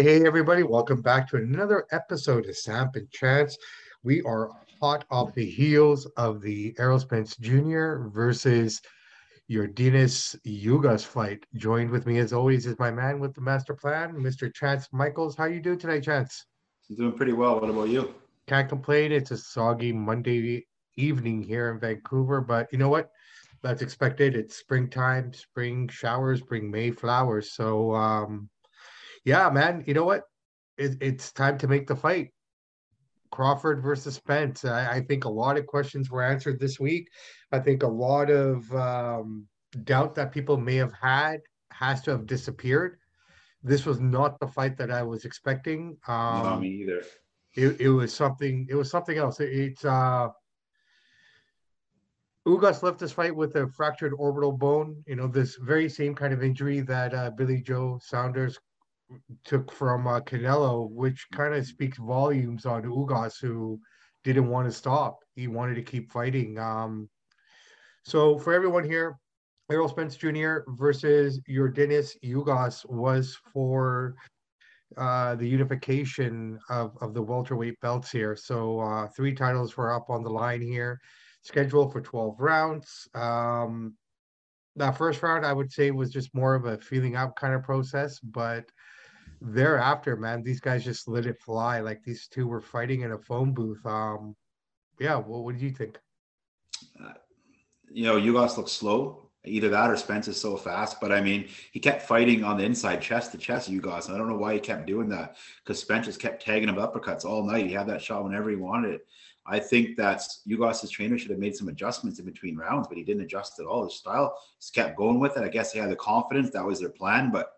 Hey, everybody, welcome back to another episode of Samp and Chance. We are hot off the heels of the Errol Spence Jr. versus Yordenis Ugas fight. Joined with me, as always, is my man with the master plan, Mr. Chance Michaels. How you doing today, Chance? I'm doing pretty well. What about you? Can't complain. It's a soggy Monday evening here in Vancouver, but you know what? That's expected. It's springtime. Spring showers bring May flowers. So, um, yeah, man, you know what? It, it's time to make the fight. Crawford versus Spence. I, I, think a lot of questions were answered this week. I think a lot of um, doubt that people may have had has to have disappeared. This was not the fight that I was expecting. Um, not me either. It, it was something. It was something else. It, it's uh, Ugas left this fight with a fractured orbital bone. You know, this very same kind of injury that uh, Billy Joe Saunders took from uh, Canelo, which kind of speaks volumes on Ugas, who didn't want to stop. He wanted to keep fighting. Um, so for everyone here, Errol Spence Jr. versus Yordenis Ugas was for uh, the unification of, of the welterweight belts here. So uh, three titles were up on the line here, scheduled for 12 rounds. Um, that first round, I would say, was just more of a feeling out kind of process, but thereafter, man, these guys just let it fly. Like these two were fighting in a phone booth. Um, yeah, what do you think? Uh, you know, Ugas look slow. Either that or Spence is so fast. But I mean, he kept fighting on the inside, chest to chest, Ugas. I don't know why he kept doing that because Spence just kept tagging him uppercuts all night. He had that shot whenever he wanted it. I think that Ugas's trainer should have made some adjustments in between rounds, but he didn't adjust at all. His style just kept going with it. I guess he had the confidence. That was their plan, but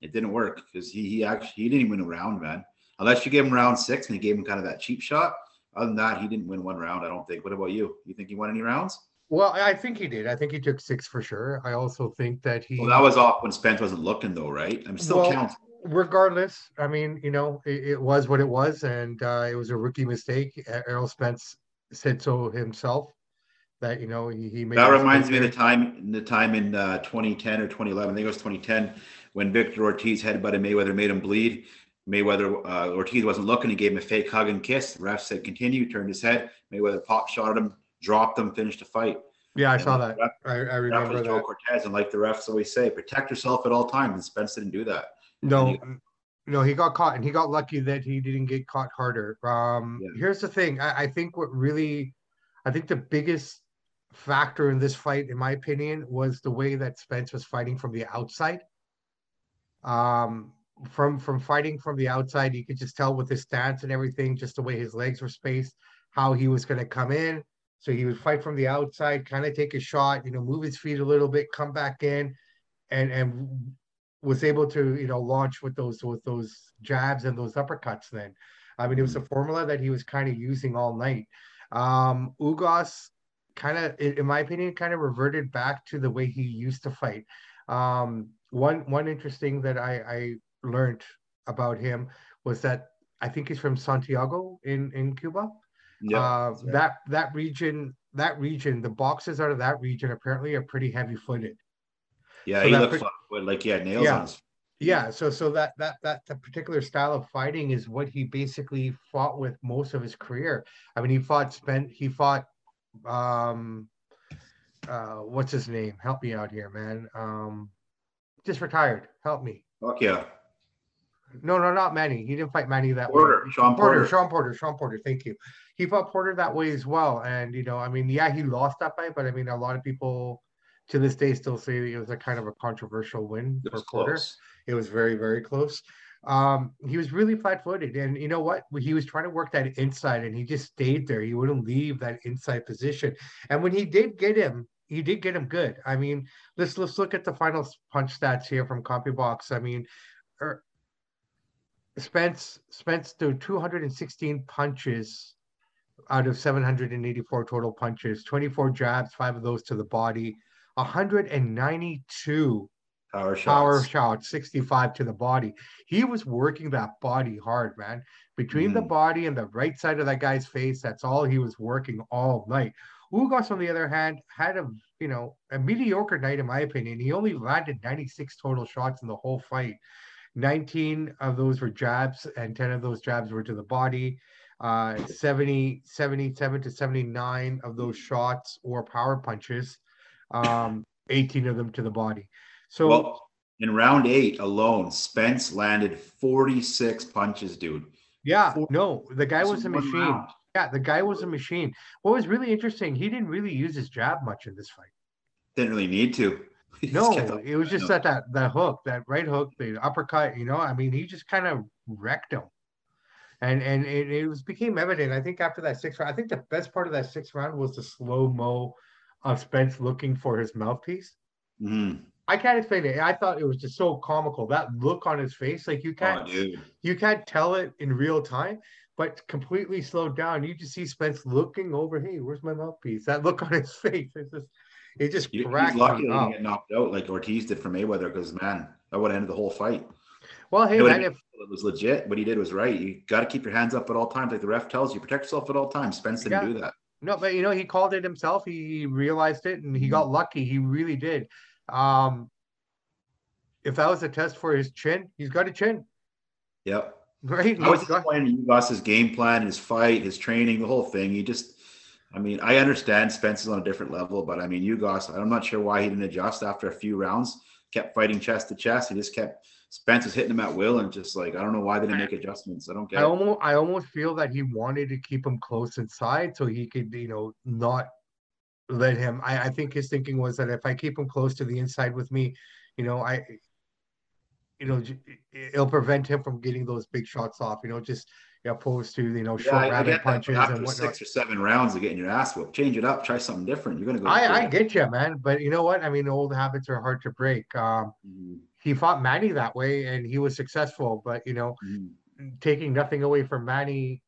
it didn't work because he he actually he didn't win a round, man. Unless you gave him round six and he gave him kind of that cheap shot. Other than that, he didn't win one round. I don't think. What about you? You think he won any rounds? Well, I think he did. I think he took six for sure. I also think that he. Well, that was off when Spence wasn't looking, though, right? I'm still well, counting. Regardless, I mean, you know, it, it was what it was, and uh, it was a rookie mistake. Errol Spence said so himself that you know he, he made. That reminds me of the time, the time in uh, 2010 or 2011. I think it was 2010 when Victor Ortiz headbutted Mayweather, made him bleed. Mayweather uh, Ortiz wasn't looking. He gave him a fake hug and kiss. The ref said continue. Turned his head. Mayweather pop shot at him, dropped him, finished the fight. Yeah, I and saw that. Ref, I, I remember that. Joe Cortez, and like the refs always say, protect yourself at all times. And Spence didn't do that. No, he, no, he got caught, and he got lucky that he didn't get caught harder. Um, yeah. Here's the thing: I, I think what really, I think the biggest factor in this fight, in my opinion, was the way that Spence was fighting from the outside. Um, from from fighting from the outside, you could just tell with his stance and everything, just the way his legs were spaced, how he was going to come in. So he would fight from the outside, kind of take a shot, you know, move his feet a little bit, come back in, and and was able to you know launch with those with those jabs and those uppercuts. Then, I mean, it was a formula that he was kind of using all night. Um, Ugas kind of, in my opinion, kind of reverted back to the way he used to fight. Um, one one interesting that I, I learned about him was that I think he's from Santiago in in Cuba. Yeah, uh, that that region that region the boxes out of that region apparently are pretty heavy footed. Yeah, so he looks pre- like he had nails yeah. on his yeah so so that that that the particular style of fighting is what he basically fought with most of his career i mean he fought spent he fought um uh what's his name help me out here man um just retired. Help me. Fuck yeah. No, no, not Manny. He didn't fight Manny that Porter, way. Sean Porter, Porter, Sean Porter, Sean Porter. Thank you. He fought Porter that way as well. And you know, I mean, yeah, he lost that fight, but I mean, a lot of people to this day still say it was a kind of a controversial win for Porter. Close. It was very, very close. Um, he was really flat-footed, and you know what? He was trying to work that inside, and he just stayed there. He wouldn't leave that inside position. And when he did get him, he did get him good. I mean, let's let's look at the final punch stats here from CompuBox. I mean, er, Spence Spence threw 216 punches out of 784 total punches, 24 jabs, five of those to the body, 192 power shots, power shots 65 to the body. He was working that body hard, man. Between mm. the body and the right side of that guy's face, that's all he was working all night. Ugas, on the other hand, had a you know a mediocre night in my opinion. He only landed 96 total shots in the whole fight. 19 of those were jabs, and 10 of those jabs were to the body. Uh, 70, 77 to 79 of those shots or power punches, um, 18 of them to the body. So well, in round eight alone, Spence landed 46 punches, dude. Yeah, no, the guy was a machine. Round. Yeah, the guy was a machine. What was really interesting, he didn't really use his jab much in this fight. Didn't really need to. no, it was just that, that that hook, that right hook, the uppercut. You know, I mean, he just kind of wrecked him, and and it, it was became evident. I think after that sixth round, I think the best part of that sixth round was the slow mo of Spence looking for his mouthpiece. Mm-hmm. I can't explain it. I thought it was just so comical. That look on his face, like you can't, oh, you can't tell it in real time, but completely slowed down. You just see Spence looking over. Hey, where's my mouthpiece? That look on his face. It's just it just you, he's lucky he didn't get knocked out like Ortiz did for Mayweather because man, that would have ended the whole fight. Well, hey, man, if it was legit, what he did was right. You got to keep your hands up at all times, like the ref tells you. Protect yourself at all times. Spence didn't yeah. do that. No, but you know he called it himself. He realized it, and he mm-hmm. got lucky. He really did. Um, if that was a test for his chin, he's got a chin. Yep. Right. I was disappointed Ugas's game plan, his fight, his training, the whole thing. He just I mean, I understand Spence is on a different level, but I mean, Ugas, I'm not sure why he didn't adjust after a few rounds. Kept fighting chest to chest. He just kept Spence was hitting him at will, and just like I don't know why they didn't make adjustments. I don't get. I almost, I almost feel that he wanted to keep him close inside so he could, you know, not let him. I, I think his thinking was that if I keep him close to the inside with me, you know, I, you know, it'll prevent him from getting those big shots off. You know, just opposed to you know short yeah, rabbit punches after and whatnot. Six or seven rounds of getting your ass whooped, change it up, try something different. You're gonna go. I, I get you, man, but you know what? I mean, old habits are hard to break. Um, mm-hmm. He fought Manny that way, and he was successful. But you know, mm-hmm. taking nothing away from Manny,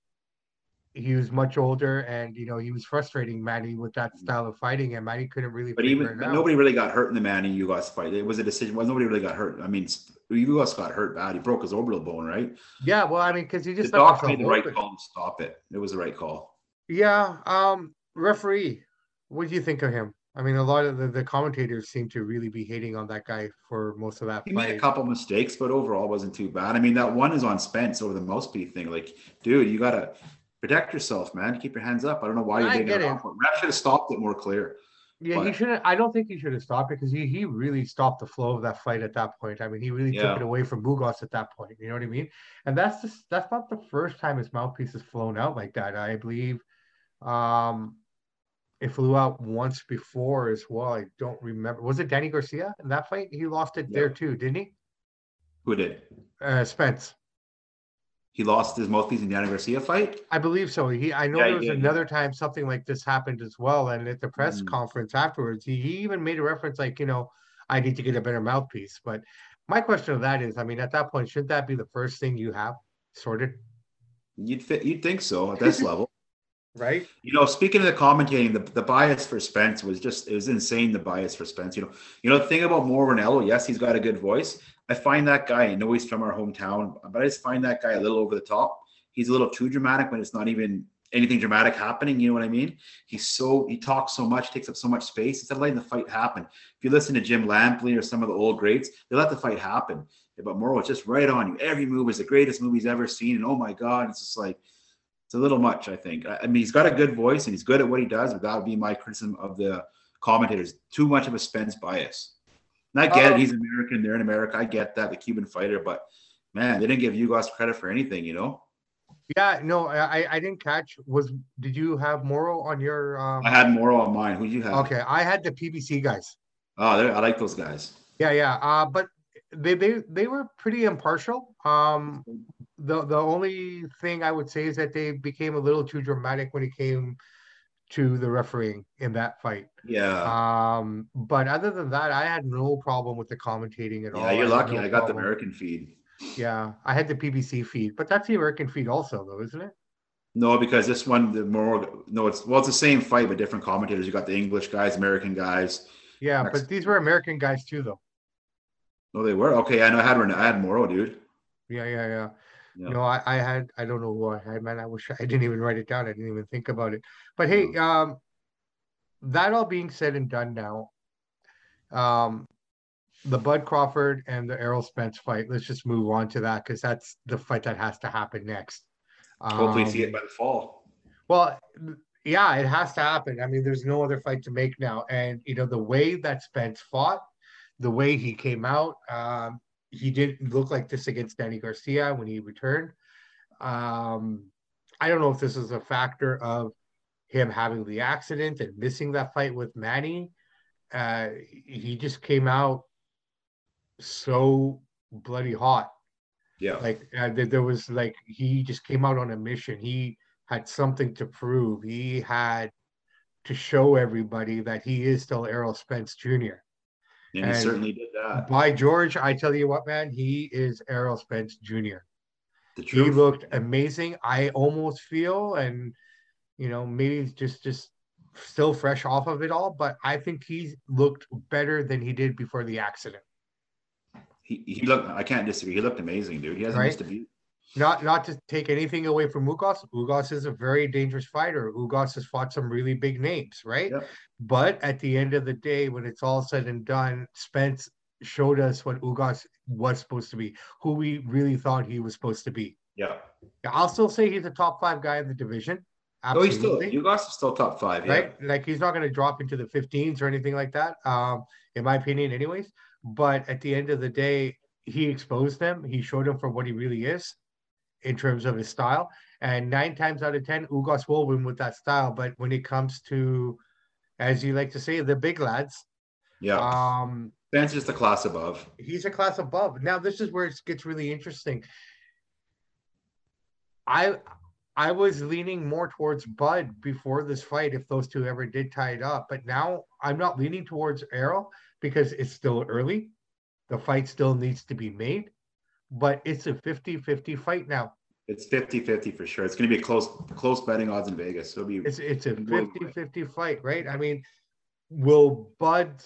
he was much older, and you know he was frustrating Manny with that style of fighting, and Manny couldn't really. But even nobody really got hurt in the Manny Ugas fight. It was a decision. Well, nobody really got hurt. I mean, Ugas got hurt bad. He broke his orbital bone, right? Yeah. Well, I mean, because he just the doc made the right call to stop it. It was the right call. Yeah. Um. Referee, what do you think of him? I mean, a lot of the, the commentators seem to really be hating on that guy for most of that. He fight. made a couple mistakes, but overall wasn't too bad. I mean, that one is on Spence over the mouthpiece thing. Like, dude, you gotta protect yourself, man. Keep your hands up. I don't know why you didn't. It. Ref should have stopped it more clear. Yeah, but, he should I don't think he should have stopped it because he he really stopped the flow of that fight at that point. I mean, he really yeah. took it away from Ugas at that point. You know what I mean? And that's just that's not the first time his mouthpiece has flown out like that. I believe um it flew out once before as well. I don't remember. Was it Danny Garcia in that fight? He lost it yeah. there too, didn't he? Who did? Uh, Spence. He lost his mouthpiece in Danny Garcia fight. I believe so. He, I know yeah, there was another time something like this happened as well, and at the press mm. conference afterwards, he, he even made a reference like, you know, I need to get a better mouthpiece. But my question of that is, I mean, at that point, shouldn't that be the first thing you have sorted? You'd fit. You'd think so at this level, right? You know, speaking of the commentating, the, the bias for Spence was just it was insane. The bias for Spence. You know, you know the thing about Mauro Ranallo. Yes, he's got a good voice, I find that guy, I know he's from our hometown, but I just find that guy a little over the top. He's a little too dramatic when it's not even anything dramatic happening. You know what I mean? He's so he talks so much, takes up so much space instead of letting the fight happen. If you listen to Jim Lampley or some of the old greats, they let the fight happen. But Mauro, it's just right on you. Every move is the greatest move he's ever seen, and oh my god, it's just like it's a little much. I think. I mean, he's got a good voice and he's good at what he does, but that would be my criticism of the commentators. Too much of a Spence bias. And I get um, it. He's American. They're in America. I get that. The Cuban fighter, but man, they didn't give you guys credit for anything, you know? Yeah, no, I I didn't catch. Was did you have Mauro on your? Um... I had Mauro on mine. Who do you have? Okay, I had the PBC guys. Oh, I like those guys. Yeah, yeah. Uh, but they they they were pretty impartial. Um, the the only thing I would say is that they became a little too dramatic when it came to the refereeing in that fight. Yeah. Um, but other than that, I had no problem with the commentating at yeah, all. Yeah, you're lucky. I, no I got problem. the American feed. Yeah, I had the PBC feed, but that's the American feed also, though, isn't it? No, because this one, the more no, it's well, it's the same fight, but different commentators. You got the English guys, American guys. Yeah, but these were American guys too, though. No, they were okay. I know I had I had Mauro, dude. Yeah, yeah, yeah. Yeah. You know, I, I had I don't know who I had, man. I wish I didn't even write it down. I didn't even think about it. But hey, um, that all being said and done now, um, the Bud Crawford and the Errol Spence fight. Let's just move on to that because that's the fight that has to happen next. Hopefully, um, see it um, by the fall. Well, yeah, it has to happen. I mean, there's no other fight to make now, and you know the way that Spence fought, the way he came out, um, he didn't look like this against Danny Garcia when he returned. Um, I don't know if this is a factor of him having the accident and missing that fight with Manny. Uh, he just came out so bloody hot. Yeah. Like uh, there was like he just came out on a mission. He had something to prove. He had to show everybody that he is still Errol Spence Jr. And, and he certainly did that. By George, I tell you what, man, he is Errol Spence Jr. He looked amazing. I almost feel, and you know, maybe just just still fresh off of it all, but I think he looked better than he did before the accident. He, he looked. I can't disagree. He looked amazing, dude. He hasn't right? missed a beat. Not not to take anything away from Ugas. Ugas is a very dangerous fighter. Ugas has fought some really big names, right? Yep. But at the end of the day, when it's all said and done, Spence showed us what Ugas was supposed to be, who we really thought he was supposed to be. Yeah. I'll still say he's a top five guy in the division. Absolutely. No, he's still Ugas is still top five, yeah. right? Like he's not going to drop into the 15s or anything like that. Um, in my opinion, anyways. But at the end of the day, he exposed them. He showed them for what he really is in terms of his style. And nine times out of 10, Ugas will win with that style. But when it comes to, as you like to say, the big lads, yeah, um, Spence is the class above. He's a class above. Now, this is where it gets really interesting. I I was leaning more towards Bud before this fight if those two ever did tie it up. But now I'm not leaning towards Errol because it's still early. The fight still needs to be made but it's a 50-50 fight now. It's 50-50 for sure. It's going to be a close close betting odds in Vegas. It'll be it's it's a 50-50 fight, right? I mean, will Bud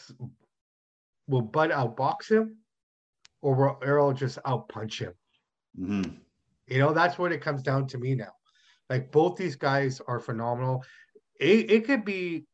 will Bud outbox him or will Errol just outpunch him? Mm-hmm. You know, that's what it comes down to me now. Like both these guys are phenomenal. It, it could be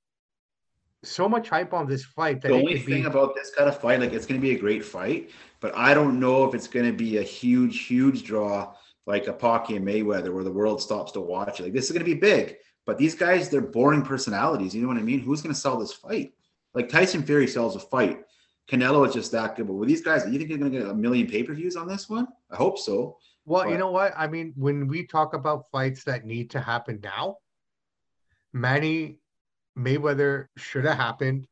so much hype on this fight. That the only thing be... about this kind of fight, like it's going to be a great fight, but I don't know if it's going to be a huge, huge draw like a Pacquiao Mayweather where the world stops to watch it. Like this is going to be big, but these guys, they're boring personalities. You know what I mean? Who's going to sell this fight? Like Tyson Fury sells a fight. Canelo is just that good. But with these guys, you think you're going to get a million pay per views on this one? I hope so. Well, but... you know what? I mean, when we talk about fights that need to happen now, Manny Mayweather should have happened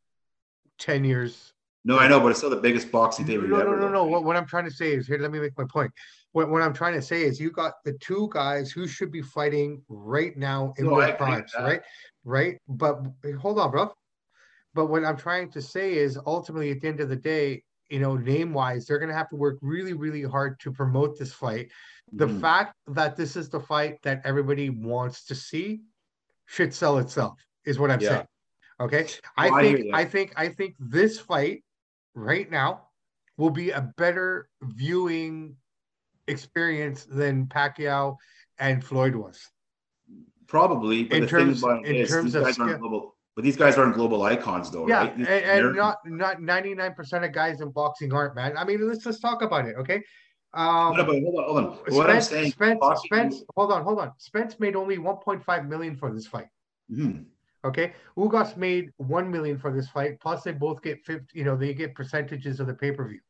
10 years. No, I know, but it's still the biggest boxing favorite. No, no, no, no, no. What, what I'm trying to say is here, let me make my point. What, what I'm trying to say is you got the two guys who should be fighting right now in no, their primes, right? Right. But hold on, bro. But what I'm trying to say is ultimately at the end of the day, you know, name wise, they're going to have to work really, really hard to promote this fight. The mm. fact that this is the fight that everybody wants to see should sell itself is what I'm yeah. saying. Okay. I think I, I think I think this fight right now will be a better viewing experience than Pacquiao and Floyd was. Probably, but in terms, in terms of global, but these guys aren't global icons, though, yeah, right? and, and not not ninety nine percent of guys in boxing aren't, man. I mean, let's just talk about it, okay? Um, hold on, hold on, hold on. Spence, what I'm saying, Spence, Spence, hold on, hold on. Spence made only 1.5 million for this fight. Mm-hmm. Okay, Ugas made one million for this fight. Plus, they both get fifty. You know, they get percentages of the pay per view.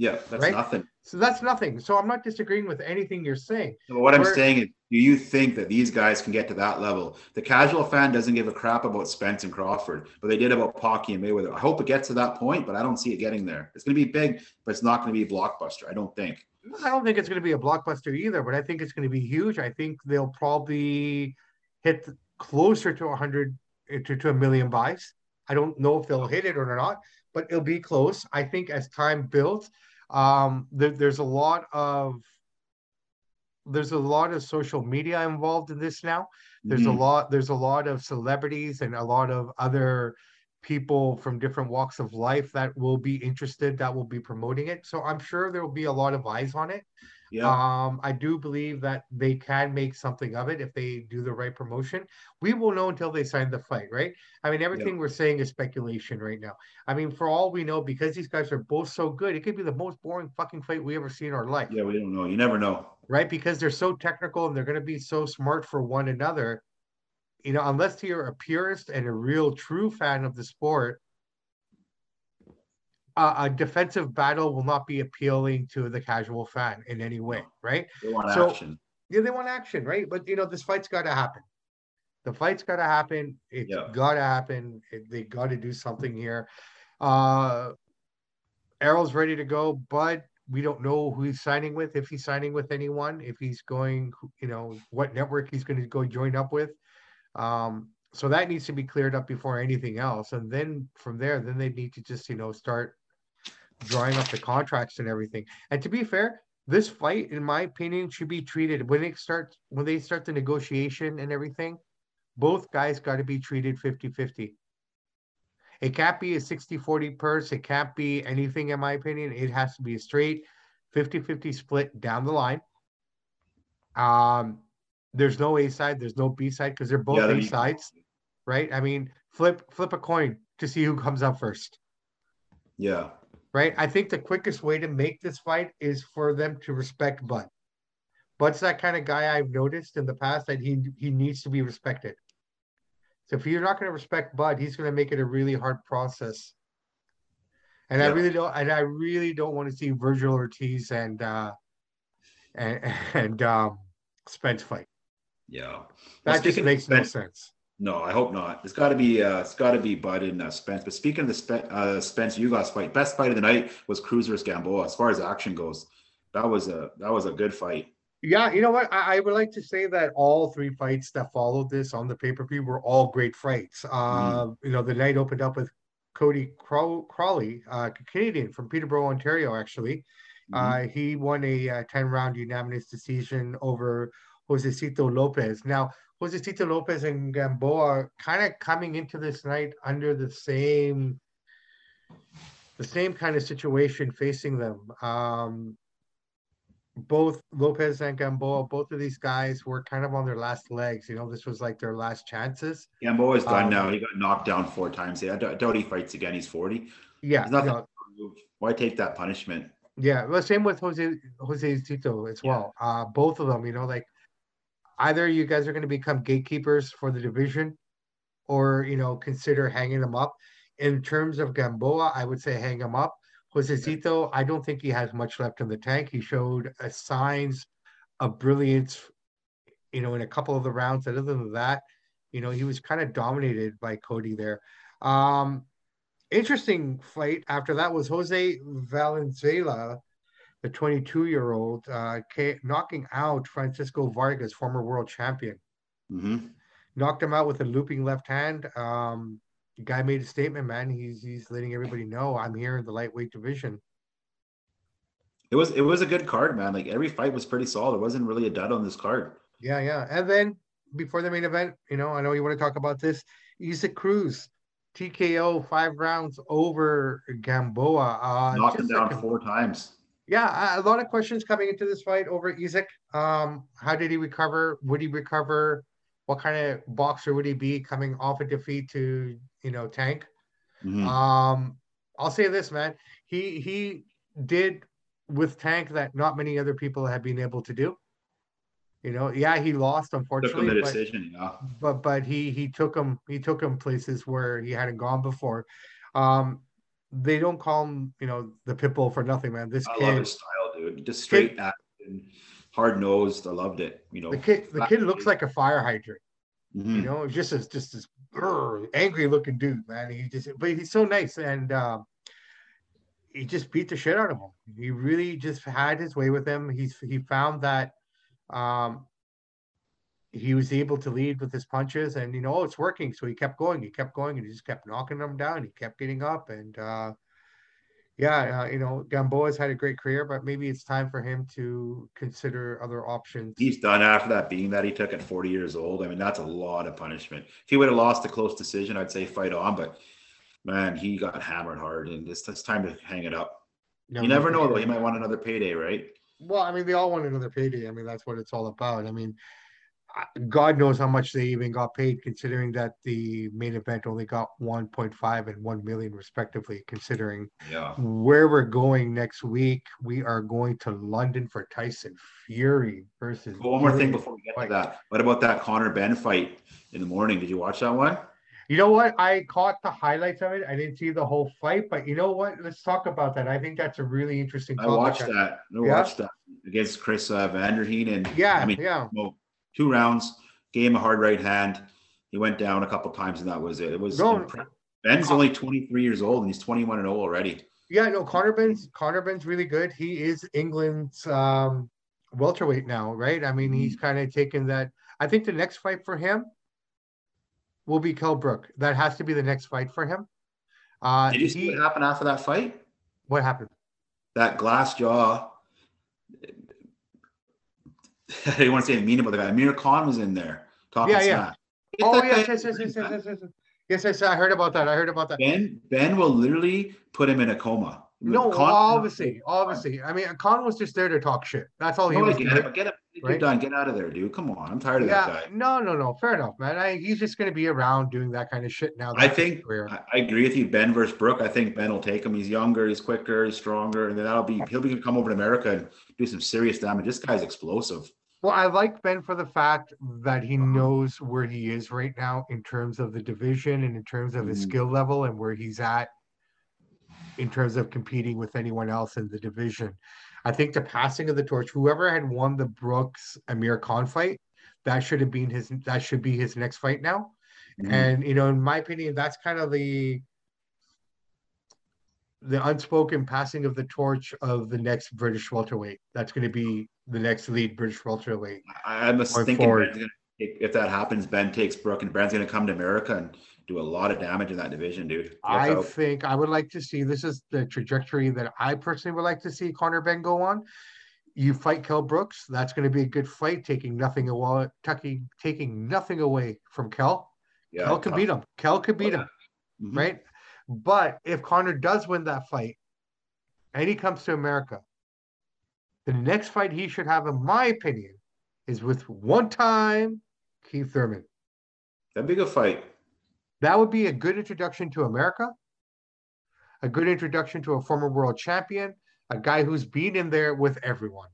Yeah, that's right? nothing. So that's nothing. So I'm not disagreeing with anything you're saying. So what I'm saying is, do you think that these guys can get to that level? The casual fan doesn't give a crap about Spence and Crawford, but they did about Pacquiao and Mayweather. I hope it gets to that point, but I don't see it getting there. It's going to be big, but it's not going to be a blockbuster. I don't think. I don't think it's going to be a blockbuster either, but I think it's going to be huge. I think they'll probably hit closer to 100 to, to a million buys. I don't know if they'll hit it or not, but it'll be close. I think as time builds, um, there, there's a lot of there's a lot of social media involved in this now. There's mm-hmm. a lot there's a lot of celebrities and a lot of other people from different walks of life that will be interested that will be promoting it so i'm sure there will be a lot of eyes on it yeah. Um, I do believe that they can make something of it if they do the right promotion. We will know until they sign the fight, right? I mean, everything yeah. we're saying is speculation right now. I mean, for all we know, because these guys are both so good, it could be the most boring fucking fight we ever see in our life. Yeah, we don't know. You never know. Right? Because they're so technical and they're going to be so smart for one another. You know, unless you're a purist and a real true fan of the sport, uh, a defensive battle will not be appealing to the casual fan in any way, right? They want so, action. Yeah, they want action, right? But you know, this fight's got to happen. The fight's got to happen. It's yeah. got to happen. It, they got to do something here. Uh, Errol's ready to go, but we don't know who he's signing with. If he's signing with anyone, if he's going, you know, what network he's going to go join up with. Um, so that needs to be cleared up before anything else. And then from there, then they need to just, you know, start drawing up the contracts and everything. And to be fair, this fight, in my opinion, should be treated when it starts when they start the negotiation and everything. Both guys got to be treated 50-50. It can't be a 60-40 purse. It can't be anything, in my opinion. It has to be a straight 50-50 split down the line. Um, there's no A side, there's no B side because they're both yeah, A sides, right? I mean, flip flip a coin to see who comes up first. Yeah right? I think the quickest way to make this fight is for them to respect Bud. Bud's that kind of guy I've noticed in the past that he he needs to be respected. So if you're not going to respect Bud, he's going to make it a really hard process. And yeah. I really don't, and I really don't want to see Vergil Ortiz and uh, and and um, Spence fight. Yeah, that just makes no sense. No, I hope not. It's got to be uh, it's got to be Bud and uh, Spence. But speaking of the Spe- uh, Spence Ugas fight, best fight of the night was Cruz versus Gamboa. As far as action goes, that was a that was a good fight. Yeah, you know what? I, I would like to say that all three fights that followed this on the pay per view were all great fights. Uh, mm. You know, the night opened up with Cody Craw- Crowley, uh, Canadian from Peterborough, Ontario. Actually, mm. he won a, a ten round unanimous decision over Josecito Lopez. Now, Josecito Lopez and Gamboa kind of coming into this night under the same the same kind of situation facing them. Um, both Lopez and Gamboa, both of these guys were kind of on their last legs. You know, this was like their last chances. Gamboa's done um, now. He got knocked down four times. I doubt he fights again. He's 40. Yeah. nothing Why take that punishment? Yeah. Well, same with Jose Jose Tito as yeah. well. Uh, both of them, you know, like either you guys are going to become gatekeepers for the division or you know consider hanging them up. In terms of gamboa i would say hang him up. Josecito i don't think he has much left in the tank. He showed signs of brilliance you know in a couple of the rounds. Other than that you know he was kind of dominated by cody there. Um interesting fight after that was jose valenzuela the 22 year old, uh, knocking out Francisco Vargas, former world champion. Mm-hmm. Knocked him out with a looping left hand. Um, guy made a statement, man. He's he's letting everybody know I'm here in the lightweight division. It was it was a good card, man. Like every fight was pretty solid. There wasn't really a dud on this card. Yeah, yeah. And then before the main event, you know, I know you want to talk about this. Isaac Cruz, TKO five rounds over Gamboa. Uh, Knocked him down four times yeah, a lot of questions coming into this fight over Isaac. Um, how did he recover? Would he recover? What kind of boxer would he be coming off a defeat to you know Tank? Mm-hmm. Um, I'll say this, man. He he did with Tank that not many other people have been able to do. You know, yeah, he lost unfortunately. Took him the decision, but, yeah. But but he he took him he took him places where he hadn't gone before. Um, they don't call him, you know, the pit bull for nothing, man. This I kid, love his style, dude. Just straight kid, hard nosed. I loved it. You know, the kid, the kid looks like a fire hydrant. Mm-hmm. You know, just as just this angry looking dude, man. He just, but he's so nice, and um, he just beat the shit out of him. He really just had his way with him. He's he found that um, he was able to lead with his punches and you know oh, it's working so he kept going he kept going and he just kept knocking them down he kept getting up and uh yeah uh, you know gamboa's had a great career but maybe it's time for him to consider other options he's done after that being that he took at 40 years old i mean that's a lot of punishment if he would have lost a close decision i'd say fight on but man, he got hammered hard, and it's, it's time to hang it up. No, you never know though. He might want another payday, right? Well, I mean, they all want another payday. I mean, that's what it's all about. I mean, God knows how much they even got paid, considering that the main event only got 1.5 and 1 million, respectively. Considering yeah. where we're going next week, we are going to London for Tyson Fury versus. Well, one more thing before we get fight. to that. What about that Conor Benn fight in the morning? Did you watch that one? You know what? I caught the highlights of it. I didn't see the whole fight, but you know what? Let's talk about that. I think that's a really interesting. I watched that. I yeah? watched that against Chris uh, Van Heerden, and yeah, I mean, yeah. Well, two rounds, gave him a hard right hand. He went down a couple times, and that was it. It was no, Benn's only 23 years old, and he's 21 and 0 already. Yeah, no, Conor Benn's Conor Benn's really good. He is England's um, welterweight now, right? I mean, he's mm-hmm. kind of taken that. I think the next fight for him will be Kell Brook. That has to be the next fight for him. Uh, Did you see he, what happened after that fight? What happened? That glass jaw. I didn't want to say mean about the guy. Amir Khan was in there talking yeah, yeah. Oh yes, yes, yes, yes, yes, yes, yes. Yes, yes, I heard about that. I heard about that. Benn Benn will literally put him in a coma. No, Khan, obviously, obviously. I mean, Khan was just there to talk shit. That's all he no, was. Get, him, get him, right? done. Get out of there, dude. Come on, I'm tired of yeah, that guy. No, no, no. Fair enough, man. I, he's just going to be around doing that kind of shit now. I think I, I, agree with you, Benn versus Brook. I think Benn will take him. He's younger, he's quicker, he's stronger, and then that'll be he'll be gonna come over to America and do some serious damage. This guy's explosive. Well, I like Benn for the fact that he uh-huh. knows where he is right now in terms of the division and in terms of his mm-hmm. skill level and where he's at in terms of competing with anyone else in the division. I think the passing of the torch, whoever had won the Brooks Amir Khan fight, that should have been his that should be his next fight now. Mm-hmm. And you know, in my opinion, that's kind of the the unspoken passing of the torch of the next British welterweight. That's going to be the next lead British welterweight. I'm thinking gonna, if that happens, Benn takes Brook and Benn's going to come to America and do a lot of damage in that division, dude. I out. think I would like to see this is the trajectory that I personally would like to see Conor Benn go on. You fight Kell Brooks, that's going to be a good fight, taking nothing away, taking taking nothing away from Kell. Yeah, Kell could beat him. Kell could beat him, mm-hmm. right? But if Conor does win that fight, and he comes to America, the next fight he should have, in my opinion, is with one-time Keith Thurman. That'd be a good fight. That would be a good introduction to America, a good introduction to a former world champion, a guy who's been in there with everyone.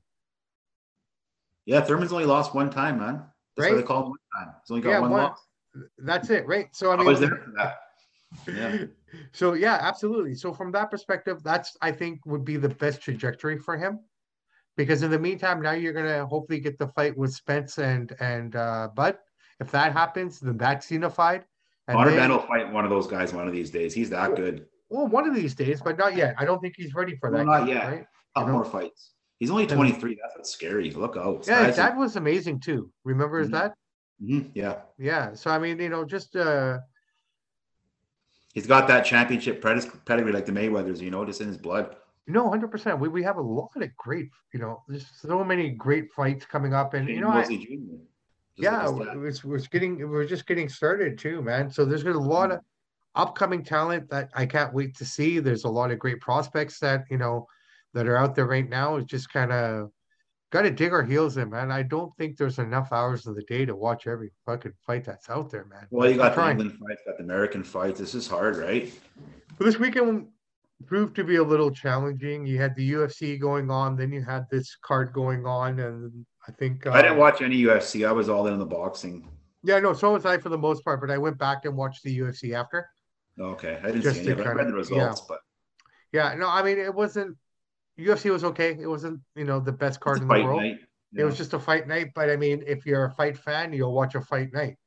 Yeah, Thurman's only lost one time, man. That's right? why they call him one time. He's only got yeah, one, one loss. That's it, right? So I mean, I was there for that. Yeah. so yeah, absolutely. So from that perspective, that's I think would be the best trajectory for him. Because in the meantime, now you're gonna hopefully get the fight with Spence and and uh Bud. If that happens, then that's unified. And Conor Benn will fight one of those guys one of these days. He's that good. Well, one of these days, but not yet. I don't think he's ready for that. Well, not yet. Right? Couple more fights. He's only 23. That's what's scary. Look out. Yeah, that was amazing too. Remember mm-hmm. that? Mm-hmm. Yeah. Yeah. So I mean, you know, just uh he's got that championship pedigree like the Mayweathers, you know, just in his blood. No, hundred percent. We we have a lot of great, you know, there's so many great fights coming up, and you know, I, yeah, it's we're getting we're just getting started too, man. So there's a lot of upcoming talent that I can't wait to see. There's a lot of great prospects that you know that are out there right now. It's just kind of got to dig our heels in, man. I don't think there's enough hours of the day to watch every fucking fight that's out there, man. Well, you got the England fights, got the American fights. This is hard, right? But this weekend proved to be a little challenging. You had the UFC going on, then you had this card going on, and I think uh, I didn't watch any UFC. I was all in on the boxing. Yeah, no, so was I for the most part, but I went back and watched the UFC after. Okay, I didn't Just see any. I read the results, yeah. but yeah, no, I mean it wasn't. UFC was okay. It wasn't, you know, the best card in the world. Night, yeah. It was just a fight night, but I mean, if you're a fight fan, you'll watch a fight night.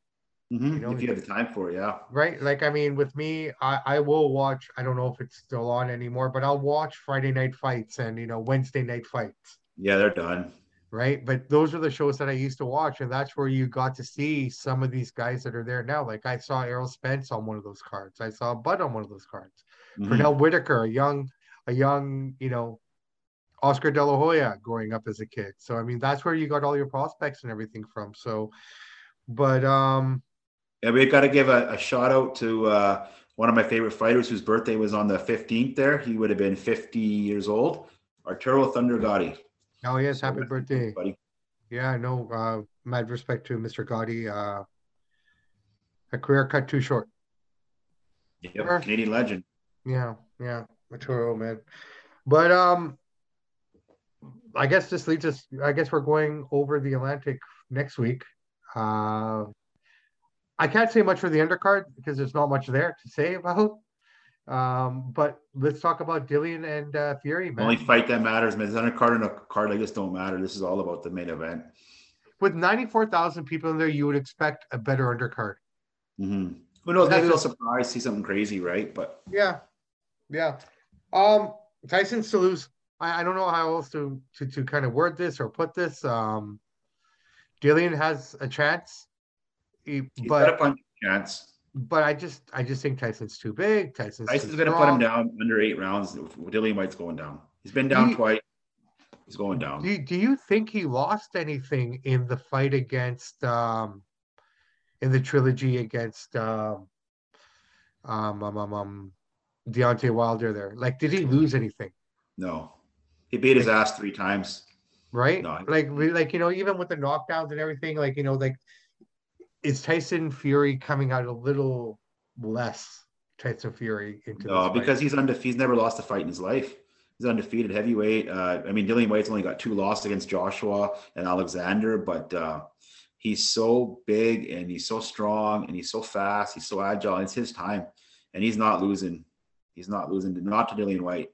Mm-hmm. You know, if you have the time for it, yeah. Right. Like, I mean, with me, I, I will watch, I don't know if it's still on anymore, but I'll watch Friday night fights and, you know, Wednesday night fights. Yeah, they're done right? But those are the shows that I used to watch, and that's where you got to see some of these guys that are there now. Like I saw Errol Spence on one of those cards. I saw Bud on one of those cards. mm mm Whitaker, a young, a young, you know, Oscar De La Hoya growing up as a kid. So I mean, that's where you got all your prospects and everything from. So, but um, yeah, we've got to give a, a shout out to uh, one of my favorite fighters whose birthday was on the 15th there. He would have been 50 years old. Arturo Thunder Gatti. Oh, yes. Happy birthday. Buddy. Yeah, no, uh, mad respect to Mr. Gatti. Uh, a career cut too short. Yep, or, Canadian legend. Yeah, yeah, Arturo, man. But um, I guess this leads us. I guess we're going over the Atlantic next week. Uh, I can't say much for the undercard because there's not much there to say about. Um, but let's talk about Dillian and uh, Fury. Man. Only fight that matters, man. The undercard and a card like this don't matter. This is all about the main event. With ninety-four thousand people in there, you would expect a better undercard. Mm-hmm. Who knows? Maybe they'll surprise, see something crazy, right? But yeah, yeah. Um, Tyson to lose. I, I don't know how else to, to to kind of word this or put this. Um, Dillian has a chance he, but got a punch chance. But I just I just think Tyson's too big. Tyson's, Tyson's going to put him down under eight rounds. Dillian Whyte's going down. He's been down he, twice. He's going down. Do, do you think he lost anything in the fight against um in the trilogy against um um um um, um Deontay Wilder there? Like, did he lose anything? No, he beat his ass three times. Right? No, like, like you know, even with the knockdowns and everything, like you know, like is Tyson Fury coming out a little less Tyson Fury into no because he's undefeated. He's never lost a fight in his life. He's undefeated heavyweight. Uh, I mean, Dillian Whyte's only got two losses against Joshua and Alexander, but uh, he's so big and he's so strong and he's so fast. He's so agile. It's his time, and he's not losing. He's not losing. Not to Dillian White.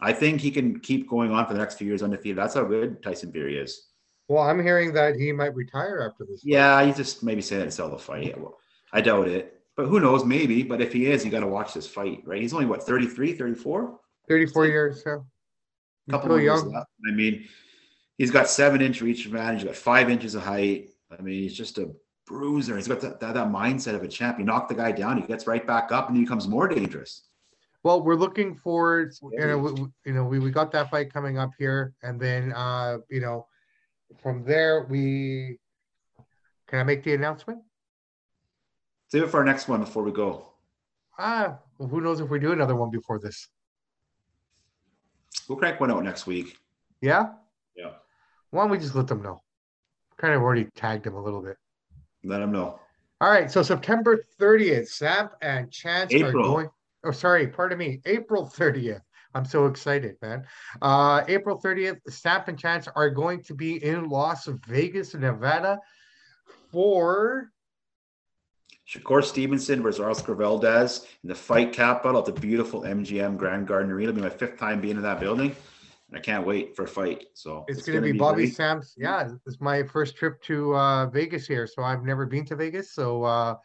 I think he can keep going on for the next few years undefeated. That's how good Tyson Fury is. Well, I'm hearing that he might retire after this. Yeah, fight. he just maybe say that to sell the fight. Yeah, well, I doubt it. But who knows? Maybe. But if he is, you got to watch this fight, right? He's only what 33, 34? 34 years. Yeah. A couple of years left. I mean, he's got seven inch reach advantage. He's got five inches of height. I mean, he's just a bruiser. He's got that, that, that mindset of a champ. You knock the guy down, he gets right back up, and he becomes more dangerous. Well, we're looking forward. You know, we, you know, we, we got that fight coming up here, and then uh, you know, from there, we can I make the announcement? Save it for our next one before we go. Ah, well, who knows if we do another one before this? We'll crank one out next week. Yeah. Yeah. Why don't we just let them know? Kind of already tagged them a little bit. Let them know. All right. So September 30th, Samp and Chance April. are going. Oh, sorry. Pardon me. April 30th. I'm so excited, man. Uh, April 30th, Samp and Chance are going to be in Las Vegas, Nevada for Shakur Stevenson versus Oscar Valdez in the fight capital at the beautiful MGM Grand Garden Arena. It'll be my fifth time being in that building. And I can't wait for a fight. So it's, it's going to be, be Bobby Sam's. Yeah, it's my first trip to uh, Vegas here. So I've never been to Vegas. So uh,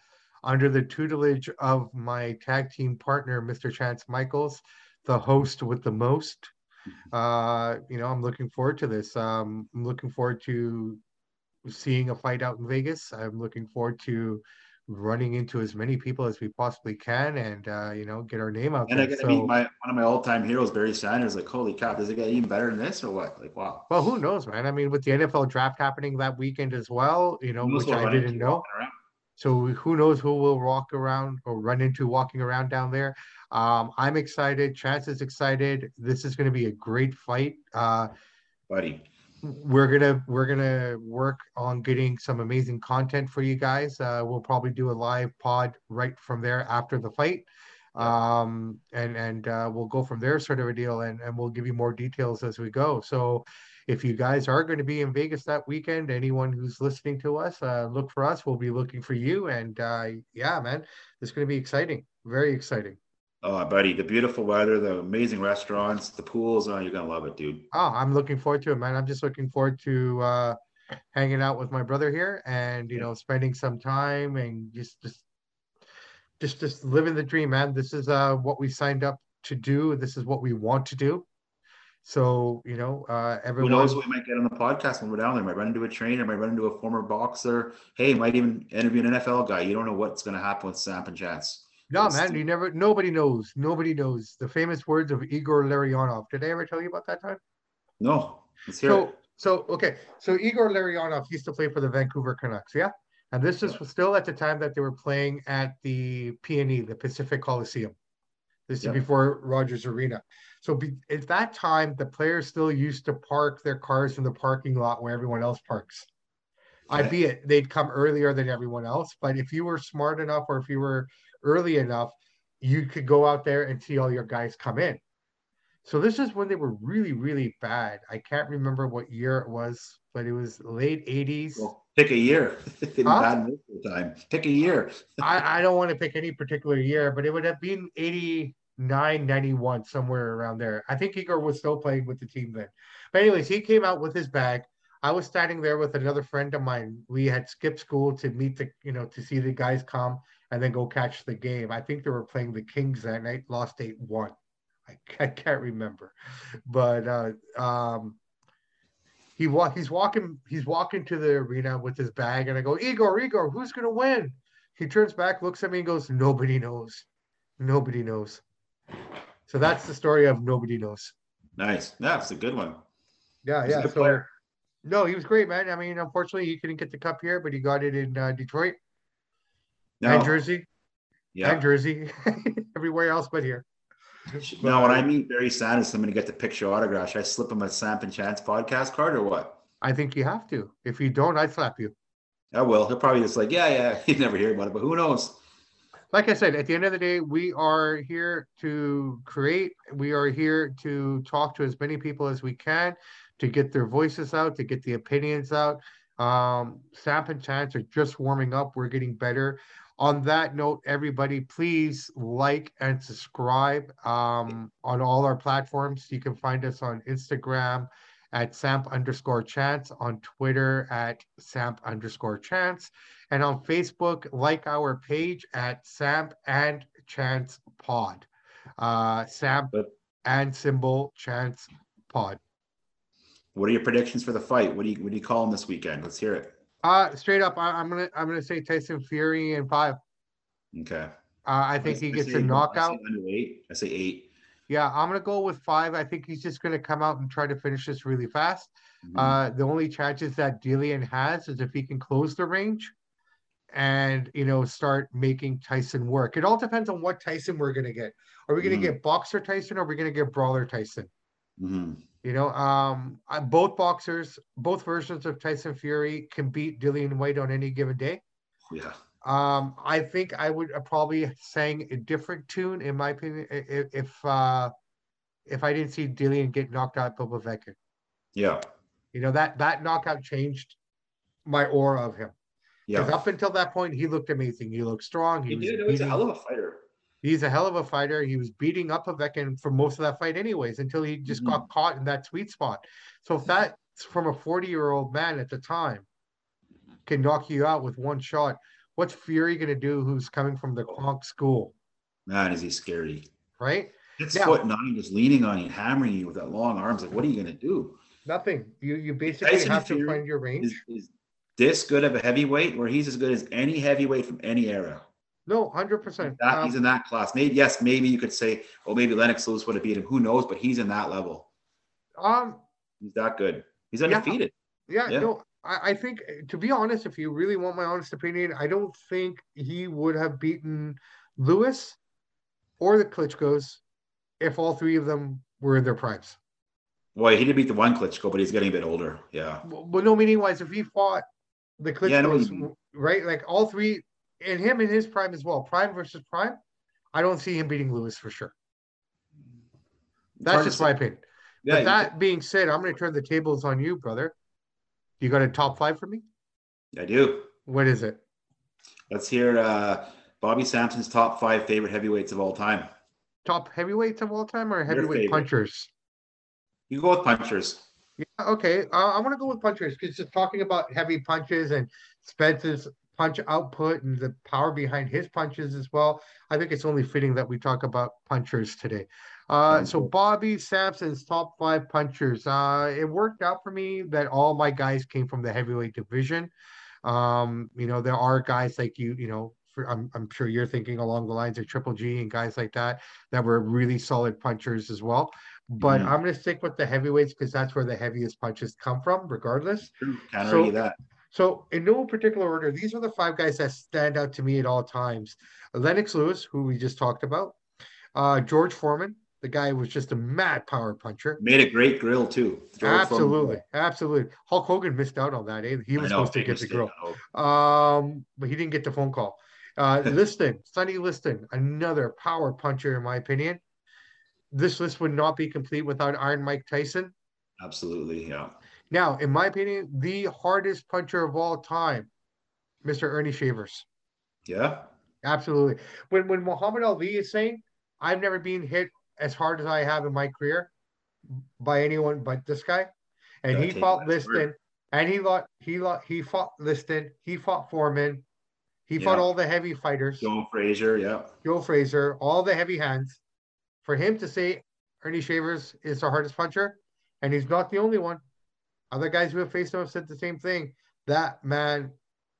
under the tutelage of my tag team partner, Mr. Chance Michaels, the host with the most. Mm-hmm. Uh, you know, I'm looking forward to this. Um, I'm looking forward to seeing a fight out in Vegas. I'm looking forward to running into as many people as we possibly can and uh, you know get our name out and there. I get to so, meet my one of my all-time heroes, Barry Sanders. Like, holy cow, does it get even better than this or what? Like, wow. Well, who knows, man? I mean, with the NFL draft happening that weekend as well, you know, which I didn't know. So who knows who will walk around or run into walking around down there. Um, I'm excited. Chance is excited. This is going to be a great fight, uh, buddy. We're gonna we're gonna work on getting some amazing content for you guys. Uh, we'll probably do a live pod right from there after the fight, um, and and uh, we'll go from there, sort of a deal, and and we'll give you more details as we go. So if you guys are going to be in Vegas that weekend, anyone who's listening to us, uh, look for us. We'll be looking for you. And uh, yeah, man, it's going to be exciting. Very exciting. Oh, buddy, the beautiful weather, the amazing restaurants, the pools. Oh, you're gonna love it, dude. Oh, I'm looking forward to it, man. I'm just looking forward to uh, hanging out with my brother here, and you know, spending some time and just just just just living the dream, man. This is uh, what we signed up to do. This is what we want to do. So you know, uh, everyone. Who knows we might get on the podcast when we're down there? Might run into a trainer, might run into a former boxer. Hey, might even interview an NFL guy. You don't know what's going to happen with Samp and Chance. No, man, you never. Nobody knows. Nobody knows the famous words of Igor Larionov. Did I ever tell you about that time? No. so, it. so okay. So Igor Larionov used to play for the Vancouver Canucks. Yeah. And this is still at the time that they were playing at the PNE, the Pacific Coliseum. This yeah. is before Rogers Arena. So be, at that time, the players still used to park their cars in the parking lot where everyone else parks. I be it, they'd come earlier than everyone else, but if you were smart enough or if you were early enough, you could go out there and see all your guys come in. So this is when they were really, really bad. I can't remember what year it was, but it was late 80s. Well, pick a year. huh? bad time. Pick a year. I, I don't want to pick any particular year, but it would have been 89, 91, somewhere around there. I think Igor was still playing with the team then. But anyways, he came out with his bag. I was standing there with another friend of mine. We had skipped school to meet the, you know, to see the guys come and then go catch the game. I think they were playing the Kings that night, lost 8 1. I, I can't remember. But uh, um, he walk, he's walking, he's walking to the arena with his bag, and I go, Igor, Igor, who's gonna win? He turns back, looks at me, and goes, Nobody knows. Nobody knows. So that's the story of nobody knows. Nice. That's a good one. Yeah, He's yeah. So player. no, he was great, man. I mean, unfortunately, he couldn't get the cup here, but he got it in uh, Detroit no. and Jersey. Yeah, and Jersey, everywhere else but here. Now, when I meet Barry Sanders, I'm going to get the picture autograph. Should I slip him a Samp and Chance podcast card or what? I think you have to. If you don't, I'd slap you. I will. He'll probably just like, yeah, yeah. He'd never hear about it, but who knows? Like I said, at the end of the day, we are here to create. We are here to talk to as many people as we can, to get their voices out, to get the opinions out. Um, Samp and Chance are just warming up. We're getting better on that note, everybody, please like and subscribe um, on all our platforms. You can find us on Instagram at Samp underscore chance, on Twitter at Samp underscore chance, and on Facebook, like our page at Samp and Chance Pod. Uh, Samp and symbol Chance Pod. What are your predictions for the fight? What do you what do you call them this weekend? Let's hear it. Uh, straight up, I, am gonna I'm gonna say Tyson Fury in five. Okay. Uh, I think I, he gets a knockout. I say. I say eight. Yeah, I'm gonna go with five. I think he's just gonna come out and try to finish this really fast. Mm-hmm. Uh, the only chances that Dillian has is if he can close the range, and you know start making Tyson work. It all depends on what Tyson we're gonna get. Are we gonna mm-hmm. get boxer Tyson or are we gonna get brawler Tyson? Mm-hmm. You know, um, both boxers, both versions of Tyson Fury can beat Dillian Whyte on any given day. Yeah. Um, I think I would probably sang a different tune, in my opinion, if if, uh, if I didn't see Dillian get knocked out by Povetkin. Yeah. You know that that knockout changed my aura of him. Yeah. Up until that point, he looked amazing. He looked strong. He, he did. Beating, he's a hell of a fighter. He's a hell of a fighter. He was beating up Povetkin for most of that fight, anyways, until he just mm-hmm. got caught in that sweet spot. So if that's from a 40 year old man at the time can knock you out with one shot, what's Fury going to do who's coming from the Kronk school? Man, is he scary. Right? Six yeah. foot nine, just leaning on you, hammering you with that long arms. Like, what are you going to do? Nothing. You you basically Tyson have Fury to find your range. Is, is this good of a heavyweight where he's as good as any heavyweight from any era? No, hundred percent. Um, he's in that class. Maybe yes, maybe you could say, oh, maybe Lennox Lewis would have beat him. Who knows? But he's in that level. Um, he's that good. He's undefeated. Yeah, yeah, yeah. no, I, I think to be honest, if you really want my honest opinion, I don't think he would have beaten Lewis or the Klitschko's if all three of them were in their primes. Well, he did beat the one Klitschko, but he's getting a bit older. Yeah. Well, no meaning wise, if he fought the Klitschko's, yeah, right? Like all three, and him in his prime as well, prime versus prime, I don't see him beating Lewis for sure. That's just my opinion. Yeah, but that being said, I'm going to turn the tables on you, brother. You got a top five for me? I do. What is it? Let's hear uh, Bobby Sampson's top five favorite heavyweights of all time. Top heavyweights of all time or heavyweight punchers? You go with punchers. Yeah, okay. Uh, I want to go with punchers because just talking about heavy punches and Spence's punch output and the power behind his punches as well. I think it's only fitting that we talk about punchers today. Uh, so Bobby Sampson's top five punchers. Uh, it worked out for me that all my guys came from the heavyweight division. Um, you know, there are guys like you, you know, for, I'm, I'm sure you're thinking along the lines of Triple G and guys like that that were really solid punchers as well. But mm-hmm. I'm going to stick with the heavyweights because that's where the heaviest punches come from, regardless. Can't so, argue that. So, in no particular order, these are the five guys that stand out to me at all times. Lennox Lewis, who we just talked about, uh, George Foreman, the guy was just a mad power puncher. Made a great grill too. Absolutely, Foreman. absolutely. Hulk Hogan missed out on that. Eh? He was know, supposed to get the grill, um, but he didn't get the phone call. Uh, Liston, Sonny Liston, another power puncher in my opinion. This list would not be complete without Iron Mike Tyson. Absolutely, yeah. Now, in my opinion, the hardest puncher of all time, Mr. Ernie Shavers. Yeah. Absolutely. When when Muhammad Ali is saying, I've never been hit as hard as I have in my career by anyone but this guy. And he fought Liston and he fought he fought he fought Liston, he fought Foreman, he yeah. fought all the heavy fighters. Joe Frazier, yeah. Joe Frazier, all the heavy hands. For him to say Ernie Shavers is the hardest puncher, and he's not the only one. Other guys who have faced him have said the same thing. That man,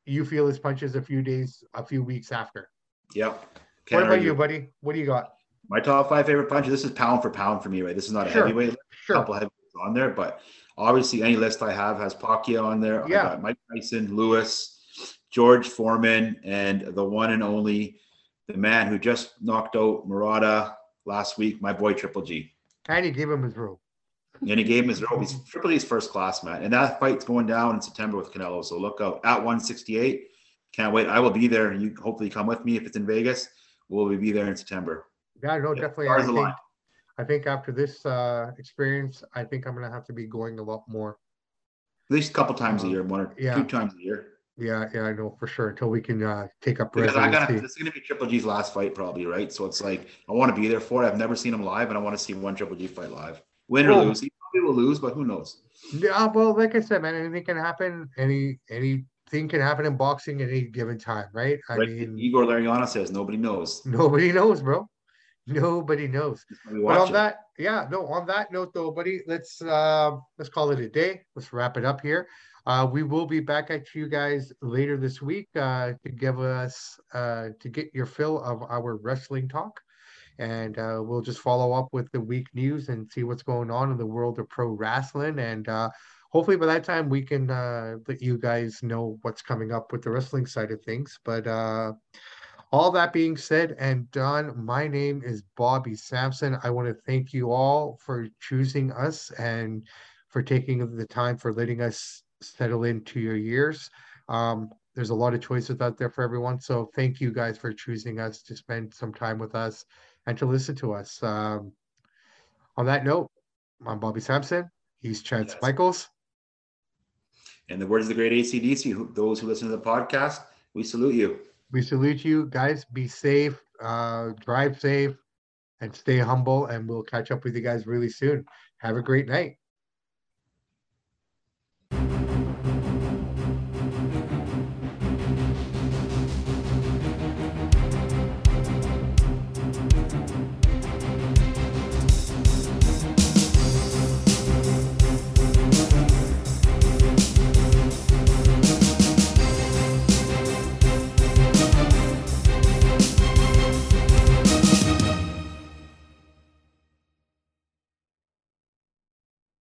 you feel his punches a few days, a few weeks after. Yep. Can't what about argue. you, buddy? What do you got? My top five favorite punches. This is pound for pound for me, right? This is not a sure. heavyweight. Sure. A couple heavyweights on there, but obviously any list I have has Pacquiao on there. Yeah. Mike Tyson, Lewis, George Foreman, and the one and only the man who just knocked out Murata last week, my boy Triple G. And he gave him his rope. and he gave him his rope. He's Triple G's first class, man. And that fight's going down in September with Canelo. So look out at 168. Can't wait. I will be there. You hopefully come with me if it's in Vegas. We'll be there in September. Yeah, no, definitely. I think, I think after this uh, experience, I think I'm gonna have to be going a lot more. At least a couple times a year, one or yeah. two times a year. Yeah, yeah, I know for sure. Until we can uh, take up because I got this is gonna be Triple G's last fight, probably, right? So it's like I want to be there for it. I've never seen him live, and I want to see one Triple G fight live win or lose. He probably will lose, but who knows? Yeah, well, like I said, man, anything can happen. Any anything can happen in boxing at any given time, right? I like mean, Igor Larionov says, nobody knows. Nobody knows, bro. Nobody knows. But on it. that, yeah, no. On that note, though, buddy, let's uh, let's call it a day. Let's wrap it up here. Uh, we will be back at you guys later this week uh, to give us uh, to get your fill of our wrestling talk and uh, we'll just follow up with the week news and see what's going on in the world of pro wrestling. And uh, hopefully by that time we can uh, let you guys know what's coming up with the wrestling side of things. But uh, all that being said and done, my name is Bobby Sampson. I want to thank you all for choosing us and for taking the time for letting us settle into your years. Um, there's a lot of choices out there for everyone. So thank you guys for choosing us to spend some time with us and to listen to us. Um, on that note, I'm Bobby Sampson. He's Chance yes. Michaels. And the words of the great ACDC, those who listen to the podcast, we salute you. We salute you guys. Be safe, uh, drive safe, and stay humble. And we'll catch up with you guys really soon. Have a great night.